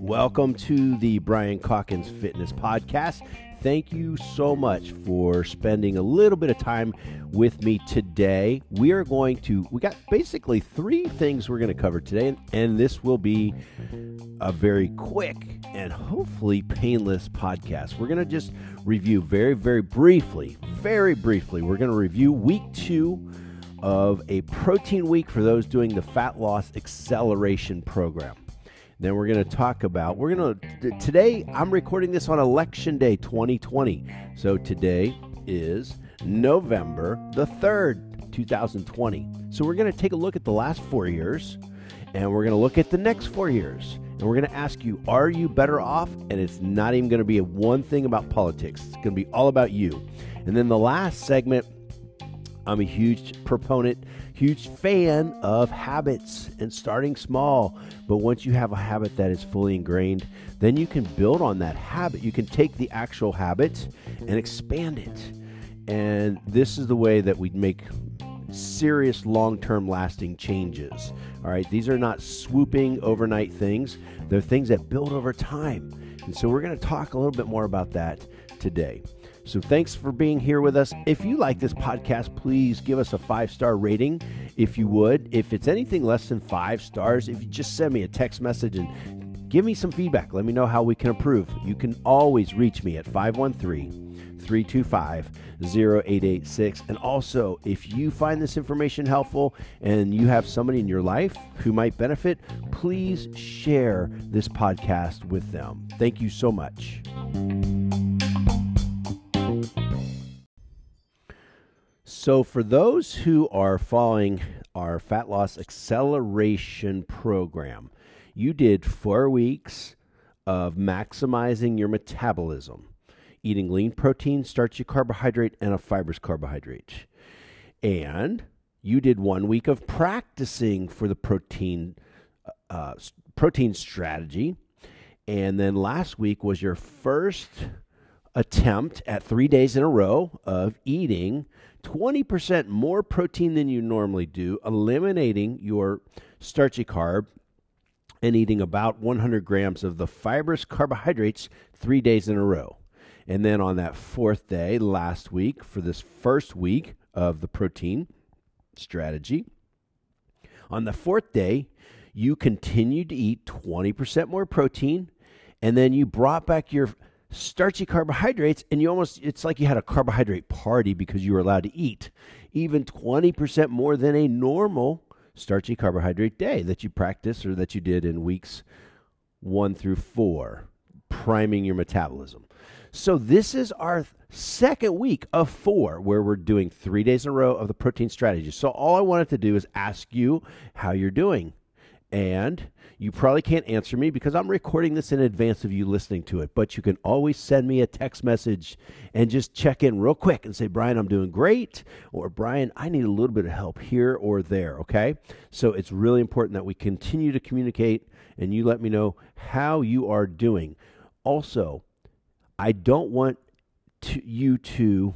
Welcome to the Brian Calkins Fitness Podcast. Thank you so much for spending a little bit of time with me today. We are going to, we got basically three things we're going to cover today, and this will be a very quick and hopefully painless podcast. We're going to just review very, very briefly, very briefly, we're going to review week two of a protein week for those doing the fat loss acceleration program. Then we're going to talk about, we're going to, today I'm recording this on election day 2020. So today is November the 3rd, 2020. So we're going to take a look at the last four years and we're going to look at the next four years. And we're going to ask you, are you better off? And it's not even going to be one thing about politics, it's going to be all about you. And then the last segment, I'm a huge proponent, huge fan of habits and starting small. But once you have a habit that is fully ingrained, then you can build on that habit. You can take the actual habit and expand it. And this is the way that we make serious long term lasting changes. All right, these are not swooping overnight things, they're things that build over time. And so we're going to talk a little bit more about that today. So thanks for being here with us. If you like this podcast, please give us a five star rating if you would. If it's anything less than five stars, if you just send me a text message and give me some feedback, let me know how we can improve. You can always reach me at 513 325 0886. And also, if you find this information helpful and you have somebody in your life who might benefit, please share this podcast with them. Thank you so much. So, for those who are following our fat loss acceleration program, you did four weeks of maximizing your metabolism, eating lean protein, starchy carbohydrate, and a fibrous carbohydrate. And you did one week of practicing for the protein uh, protein strategy, and then last week was your first attempt at three days in a row of eating 20% more protein than you normally do, eliminating your starchy carb and eating about 100 grams of the fibrous carbohydrates three days in a row. And then on that fourth day, last week, for this first week of the protein strategy, on the fourth day, you continued to eat 20% more protein, and then you brought back your starchy carbohydrates and you almost it's like you had a carbohydrate party because you were allowed to eat even 20% more than a normal starchy carbohydrate day that you practice or that you did in weeks 1 through 4 priming your metabolism. So this is our second week of 4 where we're doing 3 days in a row of the protein strategy. So all I wanted to do is ask you how you're doing and you probably can't answer me because I'm recording this in advance of you listening to it, but you can always send me a text message and just check in real quick and say, Brian, I'm doing great, or Brian, I need a little bit of help here or there, okay? So it's really important that we continue to communicate and you let me know how you are doing. Also, I don't want to, you to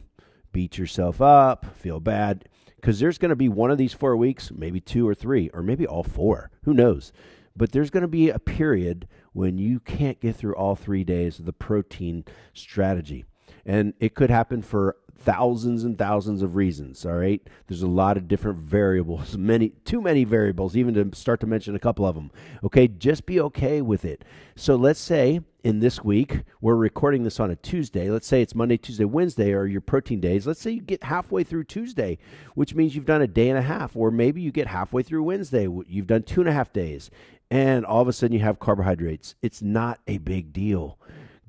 beat yourself up, feel bad because there's going to be one of these four weeks, maybe two or three, or maybe all four. Who knows? But there's going to be a period when you can't get through all three days of the protein strategy. And it could happen for thousands and thousands of reasons all right there's a lot of different variables many too many variables even to start to mention a couple of them okay just be okay with it so let's say in this week we're recording this on a tuesday let's say it's monday tuesday wednesday or your protein days let's say you get halfway through tuesday which means you've done a day and a half or maybe you get halfway through wednesday you've done two and a half days and all of a sudden you have carbohydrates it's not a big deal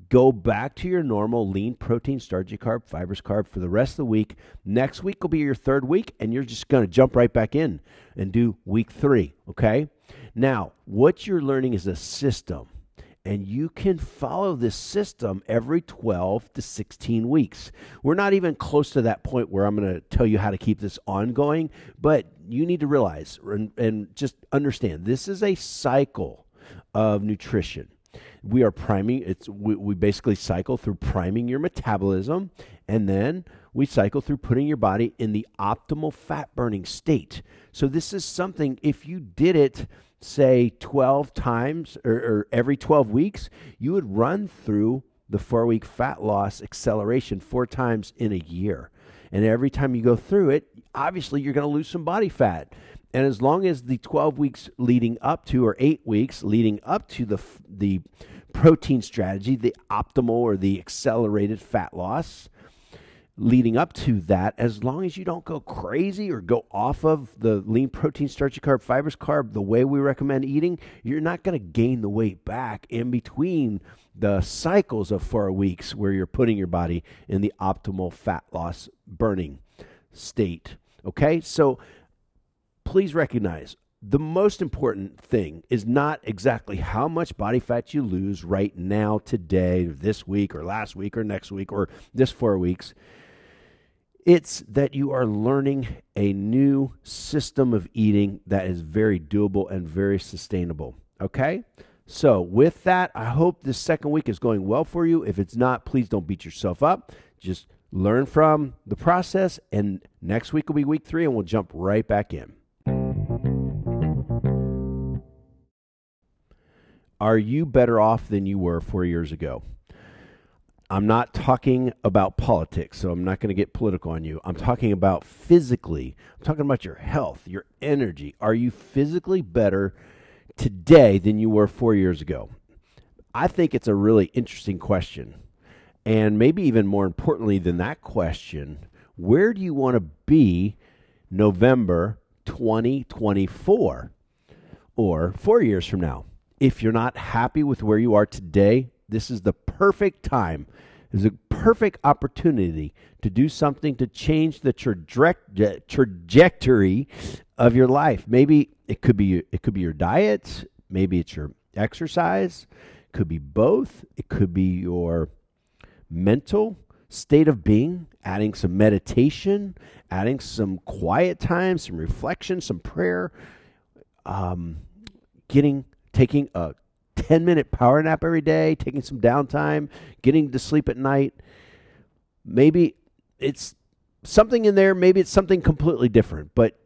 Go back to your normal lean protein, starchy carb, fibrous carb for the rest of the week. Next week will be your third week, and you're just going to jump right back in and do week three. Okay. Now, what you're learning is a system, and you can follow this system every 12 to 16 weeks. We're not even close to that point where I'm going to tell you how to keep this ongoing, but you need to realize and, and just understand this is a cycle of nutrition We are priming. It's we, we basically cycle through priming your metabolism, and then we cycle through putting your body in the optimal fat burning state. So this is something. If you did it, say twelve times or, or every twelve weeks, you would run through the four week fat loss acceleration four times in a year. And every time you go through it, obviously you're going to lose some body fat. And as long as the 12 weeks leading up to, or eight weeks leading up to the, the protein strategy, the optimal or the accelerated fat loss, leading up to that, as long as you don't go crazy or go off of the lean protein, starchy carb, fibrous carb, the way we recommend eating, you're not going to gain the weight back in between the cycles of four weeks where you're putting your body in the optimal fat loss burning state. Okay, so please recognize the most important thing is not exactly how much body fat you lose right now, today, this week, or last week, or next week, or this four weeks. It's that you are learning a new system of eating that is very doable and very sustainable. Okay? So, with that, I hope this second week is going well for you. If it's not, please don't beat yourself up. Just learn from the process, and next week will be week three, and we'll jump right back in. Are you better off than you were four years ago? I'm not talking about politics, so I'm not going to get political on you. I'm talking about physically. I'm talking about your health, your energy. Are you physically better today than you were four years ago? I think it's a really interesting question. And maybe even more importantly than that question, where do you want to be November 2024 or four years from now? If you're not happy with where you are today, this is the perfect time. It's a perfect opportunity to do something to change the trajectory of your life. Maybe it could be it could be your diet, maybe it's your exercise, it could be both. It could be your mental state of being, adding some meditation, adding some quiet time, some reflection, some prayer, um, getting taking a 10 minute power nap every day, taking some downtime, getting to sleep at night. Maybe it's something in there, maybe it's something completely different, but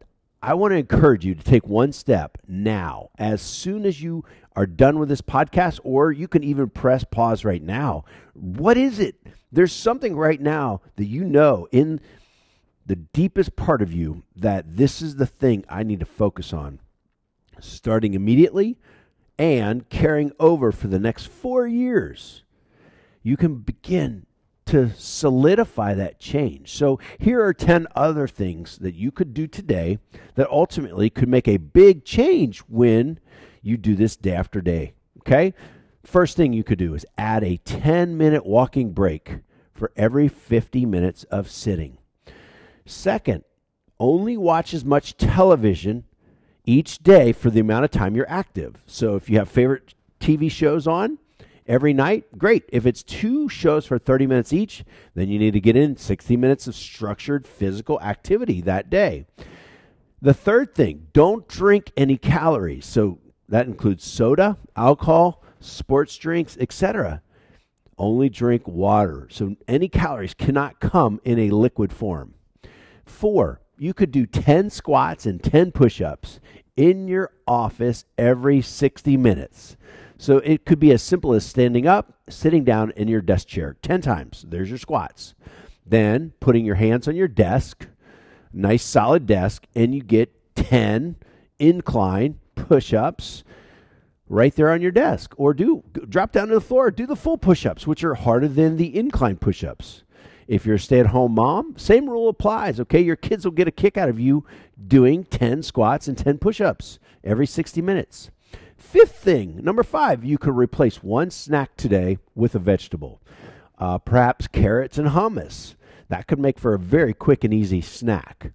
I want to encourage you to take one step now, as soon as you are done with this podcast, or you can even press pause right now. What is it? There's something right now that you know in the deepest part of you that this is the thing I need to focus on. Starting immediately and carrying over for the next four years, you can begin to solidify that change. So, here are 10 other things that you could do today that ultimately could make a big change when you do this day after day. Okay? First thing you could do is add a 10 minute walking break for every 50 minutes of sitting. Second, only watch as much television each day for the amount of time you're active. So, if you have favorite TV shows on, every night, great. If it's two shows for 30 minutes each, then you need to get in 60 minutes of structured physical activity that day. The third thing, don't drink any calories. So that includes soda, alcohol, sports drinks, etc. Only drink water. So any calories cannot come in a liquid form. Four, you could do 10 squats and 10 push ups in your office every 60 minutes. So it could be as simple as standing up, sitting down in your desk chair 10 times. There's your squats. Then putting your hands on your desk, nice solid desk, and you get 10 incline push ups right there on your desk. Or do drop down to the floor, do the full push ups, which are harder than the incline push ups. If you're a stay at home mom, same rule applies. Okay, your kids will get a kick out of you doing 10 squats and 10 push ups every 60 minutes. Fifth thing, number five, you could replace one snack today with a vegetable, uh, perhaps carrots and hummus. That could make for a very quick and easy snack.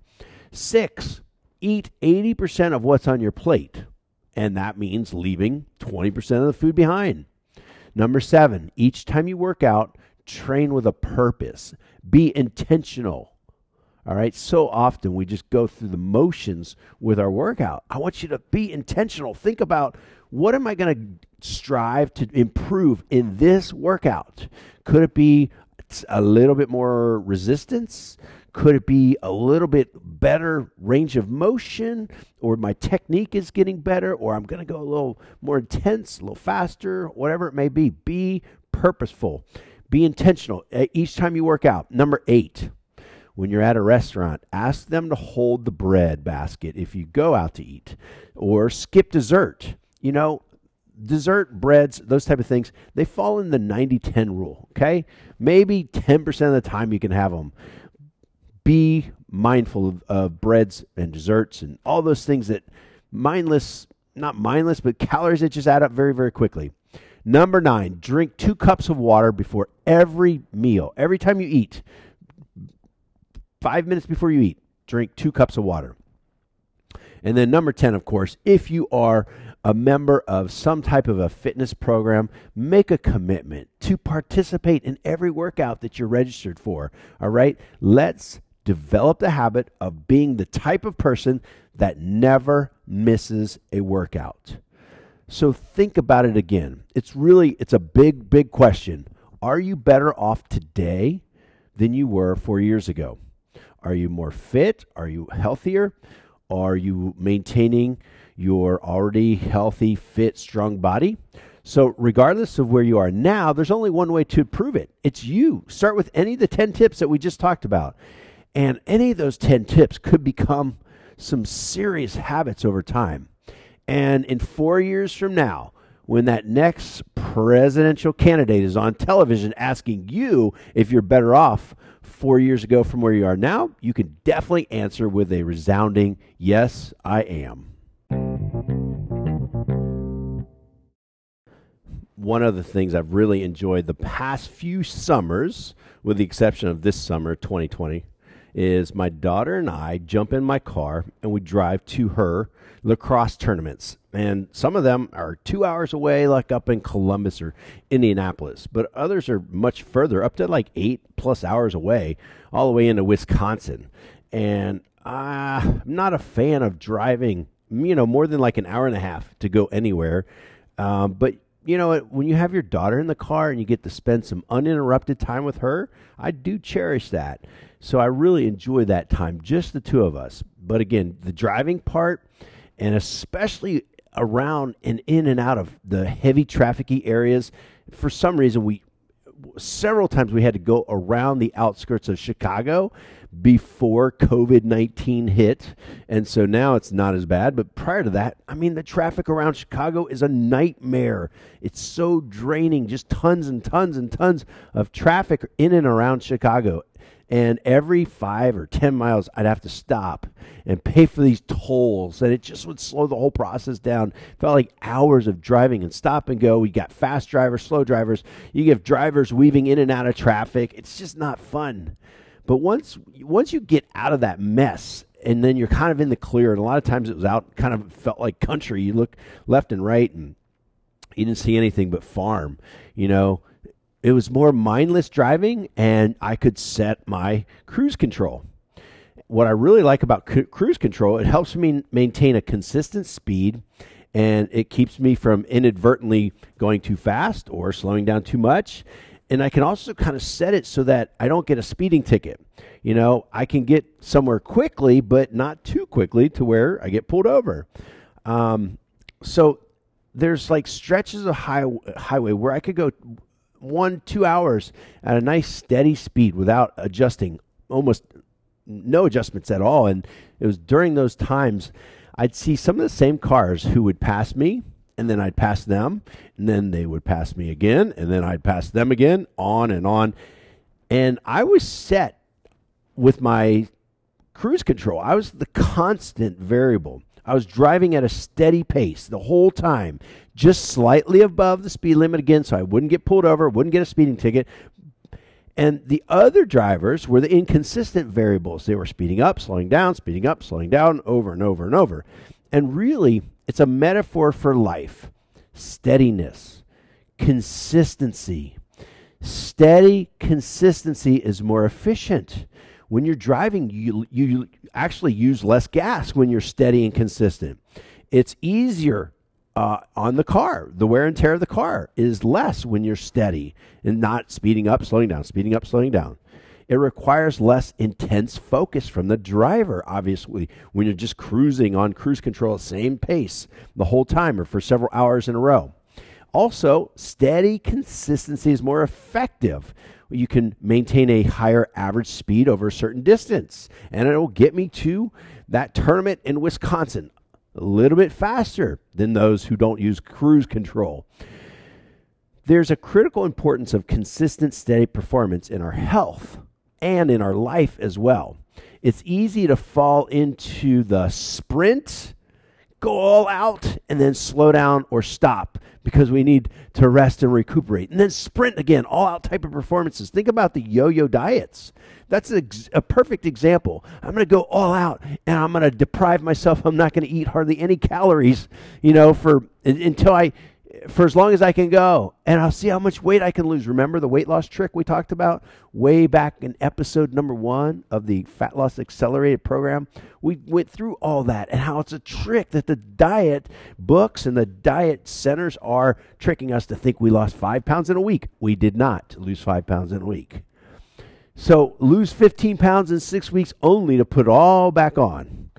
Six, eat 80% of what's on your plate, and that means leaving 20% of the food behind. Number seven, each time you work out, train with a purpose, be intentional. All right. So often we just go through the motions with our workout. I want you to be intentional. Think about what am I going to strive to improve in this workout? Could it be a little bit more resistance? Could it be a little bit better range of motion, or my technique is getting better, or I'm going to go a little more intense, a little faster, whatever it may be? Be purposeful, be intentional each time you work out. Number eight, when you're at a restaurant, ask them to hold the bread basket if you go out to eat, or skip dessert. You know, dessert, breads, those type of things, they fall in the 90 10 rule, okay? Maybe 10% of the time you can have them be mindful of, of breads and desserts and all those things that mindless, not mindless, but calories that just add up very, very quickly. Number nine, drink two cups of water before every meal. Every time you eat, five minutes before you eat, drink two cups of water. And then number 10, of course, if you are a member of some type of a fitness program, make a commitment to participate in every workout that you're registered for. All right? Let's develop the habit of being the type of person that never misses a workout. So think about it again. It's really it's a big big question. Are you better off today than you were 4 years ago? Are you more fit? Are you healthier? Are you maintaining your already healthy, fit, strong body? So, regardless of where you are now, there's only one way to prove it. It's you. Start with any of the 10 tips that we just talked about. And any of those 10 tips could become some serious habits over time. And in four years from now, when that next presidential candidate is on television asking you if you're better off four years ago from where you are now, you can definitely answer with a resounding yes, I am. One of the things I've really enjoyed the past few summers, with the exception of this summer, 2020, is my daughter and I jump in my car and we drive to her lacrosse tournaments. And some of them are two hours away, like up in Columbus or Indianapolis, but others are much further, up to like eight plus hours away, all the way into Wisconsin. And I'm not a fan of driving, you know, more than like an hour and a half to go anywhere. Um, but you know, when you have your daughter in the car and you get to spend some uninterrupted time with her, I do cherish that. So I really enjoy that time, just the two of us. But again, the driving part, and especially around and in and out of the heavy trafficy areas, for some reason we several times we had to go around the outskirts of Chicago before COVID 19 hit. And so now it's not as bad. But prior to that, I mean, the traffic around Chicago is a nightmare. It's so draining, just tons and tons and tons of traffic in and around Chicago. And every five or 10 miles, I'd have to stop and pay for these tolls. And it just would slow the whole process down. Felt like hours of driving and stop and go. We got fast drivers, slow drivers. You have drivers weaving in and out of traffic. It's just not fun. But once once you get out of that mess and then you're kind of in the clear, and a lot of times it was out kind of felt like country. You look left and right and you didn't see anything but farm, you know. It was more mindless driving and I could set my cruise control. What I really like about cruise control, it helps me maintain a consistent speed and it keeps me from inadvertently going too fast or slowing down too much and I can also kind of set it so that I don't get a speeding ticket. You know, I can get somewhere quickly, but not too quickly to where I get pulled over. Um, so there's like stretches of high, highway where I could go one, two hours at a nice steady speed without adjusting almost no adjustments at all. And it was during those times I'd see some of the same cars who would pass me and then I'd pass them, and then they would pass me again, and then I'd pass them again, on and on. And I was set with my cruise control. I was the constant variable. I was driving at a steady pace the whole time, just slightly above the speed limit again, so I wouldn't get pulled over, wouldn't get a speeding ticket. And the other drivers were the inconsistent variables. They were speeding up, slowing down, speeding up, slowing down, over and over and over. And really, it's a metaphor for life steadiness, consistency. Steady consistency is more efficient. When you're driving, you, you actually use less gas when you're steady and consistent. It's easier uh, on the car. The wear and tear of the car is less when you're steady and not speeding up, slowing down, speeding up, slowing down. It requires less intense focus from the driver, obviously, when you're just cruising on cruise control, same pace the whole time or for several hours in a row. Also, steady consistency is more effective. You can maintain a higher average speed over a certain distance, and it will get me to that tournament in Wisconsin a little bit faster than those who don't use cruise control. There's a critical importance of consistent, steady performance in our health and in our life as well. It's easy to fall into the sprint, go all out, and then slow down or stop because we need to rest and recuperate. And then sprint again, all out type of performances. Think about the yo yo diets. That's a, a perfect example. I'm going to go all out and I'm going to deprive myself. I'm not going to eat hardly any calories, you know, for until I for as long as I can go, and I'll see how much weight I can lose. Remember the weight loss trick we talked about way back in episode number one of the Fat Loss Accelerated program? We went through all that and how it's a trick that the diet books and the diet centers are tricking us to think we lost five pounds in a week. We did not lose five pounds in a week. So lose 15 pounds in six weeks only to put it all back on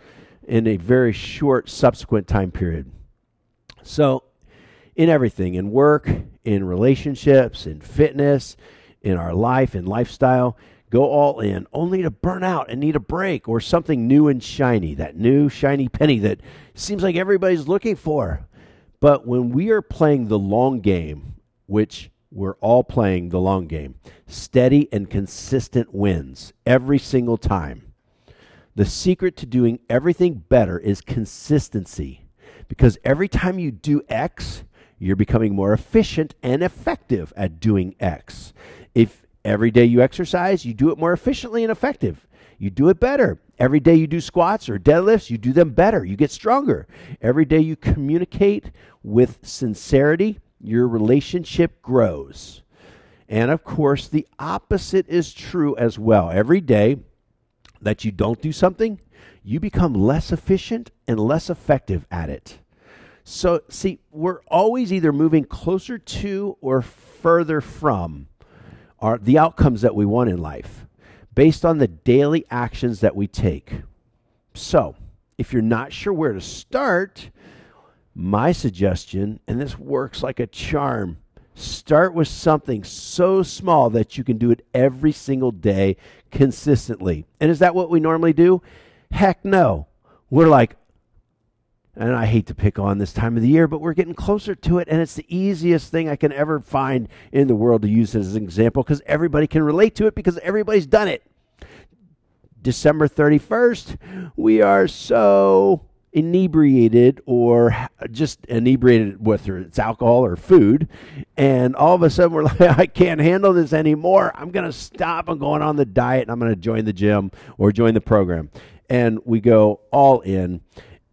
in a very short subsequent time period. So in everything in work, in relationships, in fitness, in our life, in lifestyle. Go all in only to burn out and need a break or something new and shiny, that new shiny penny that seems like everybody's looking for. But when we are playing the long game, which we're all playing the long game, steady and consistent wins every single time. The secret to doing everything better is consistency. Because every time you do X, you're becoming more efficient and effective at doing X. If every day you exercise, you do it more efficiently and effective. You do it better. Every day you do squats or deadlifts, you do them better. You get stronger. Every day you communicate with sincerity, your relationship grows. And of course, the opposite is true as well. Every day that you don't do something, you become less efficient and less effective at it. So, see, we're always either moving closer to or further from our, the outcomes that we want in life based on the daily actions that we take. So, if you're not sure where to start, my suggestion, and this works like a charm, start with something so small that you can do it every single day consistently. And is that what we normally do? Heck no. We're like, and I hate to pick on this time of the year, but we're getting closer to it, and it's the easiest thing I can ever find in the world to use as an example because everybody can relate to it because everybody's done it. December 31st, we are so inebriated or just inebriated, whether it's alcohol or food, and all of a sudden we're like, I can't handle this anymore. I'm going to stop. I'm going on the diet and I'm going to join the gym or join the program. And we go all in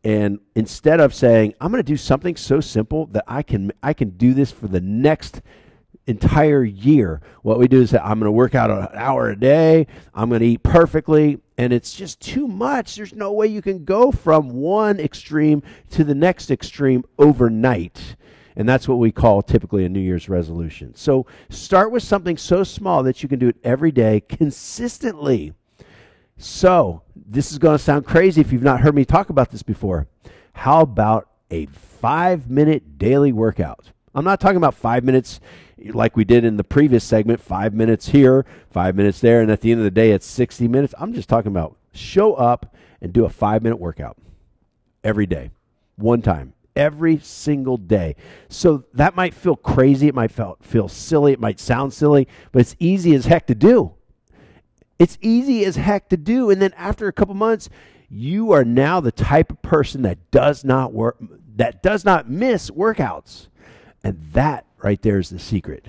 and instead of saying i'm going to do something so simple that i can i can do this for the next entire year what we do is that i'm going to work out an hour a day. I'm going to eat perfectly. And it's just too much. There's no way you can go from one extreme to the next extreme overnight. And that's what we call typically a new year's resolution. So start with something so small that you can do it every day consistently so, this is going to sound crazy if you've not heard me talk about this before. How about a five minute daily workout? I'm not talking about five minutes like we did in the previous segment, five minutes here, five minutes there, and at the end of the day, it's 60 minutes. I'm just talking about show up and do a five minute workout every day, one time, every single day. So that might feel crazy. It might feel, feel silly. It might sound silly, but it's easy as heck to do. It's easy as heck to do. And then after a couple months, you are now the type of person that does not work that does not miss workouts. And that right there is the secret.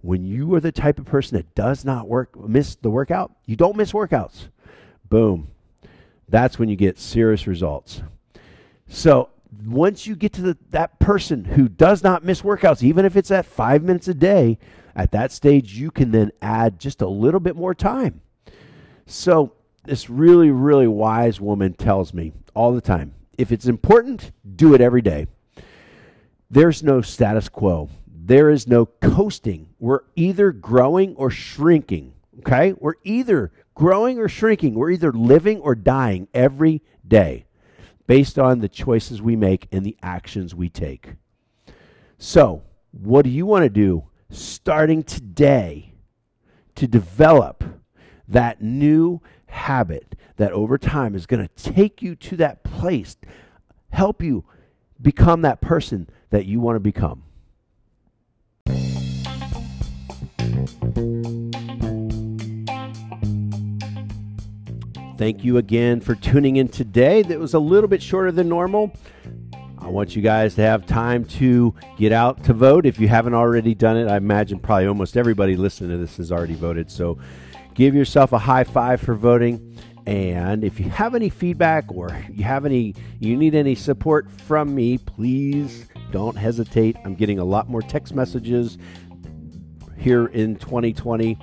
When you are the type of person that does not work miss the workout, you don't miss workouts. Boom. That's when you get serious results. So once you get to the, that person who does not miss workouts, even if it's at five minutes a day, at that stage, you can then add just a little bit more time. So this really, really wise woman tells me all the time if it's important, do it every day. There's no status quo, there is no coasting. We're either growing or shrinking. Okay? We're either growing or shrinking. We're either living or dying every day based on the choices we make and the actions we take. So, what do you want to do starting today to develop that new habit that over time is going to take you to that place, help you become that person that you want to become? Thank you again for tuning in today. That was a little bit shorter than normal. I want you guys to have time to get out to vote. If you haven't already done it, I imagine probably almost everybody listening to this has already voted. So give yourself a high five for voting. And if you have any feedback or you have any, you need any support from me, please don't hesitate. I'm getting a lot more text messages here in 2020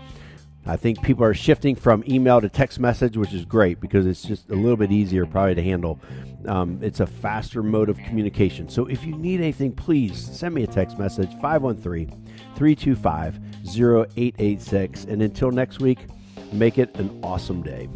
I think people are shifting from email to text message, which is great because it's just a little bit easier probably to handle. Um, it's a faster mode of communication. So if you need anything, please send me a text message 513 325 0886. And until next week, make it an awesome day.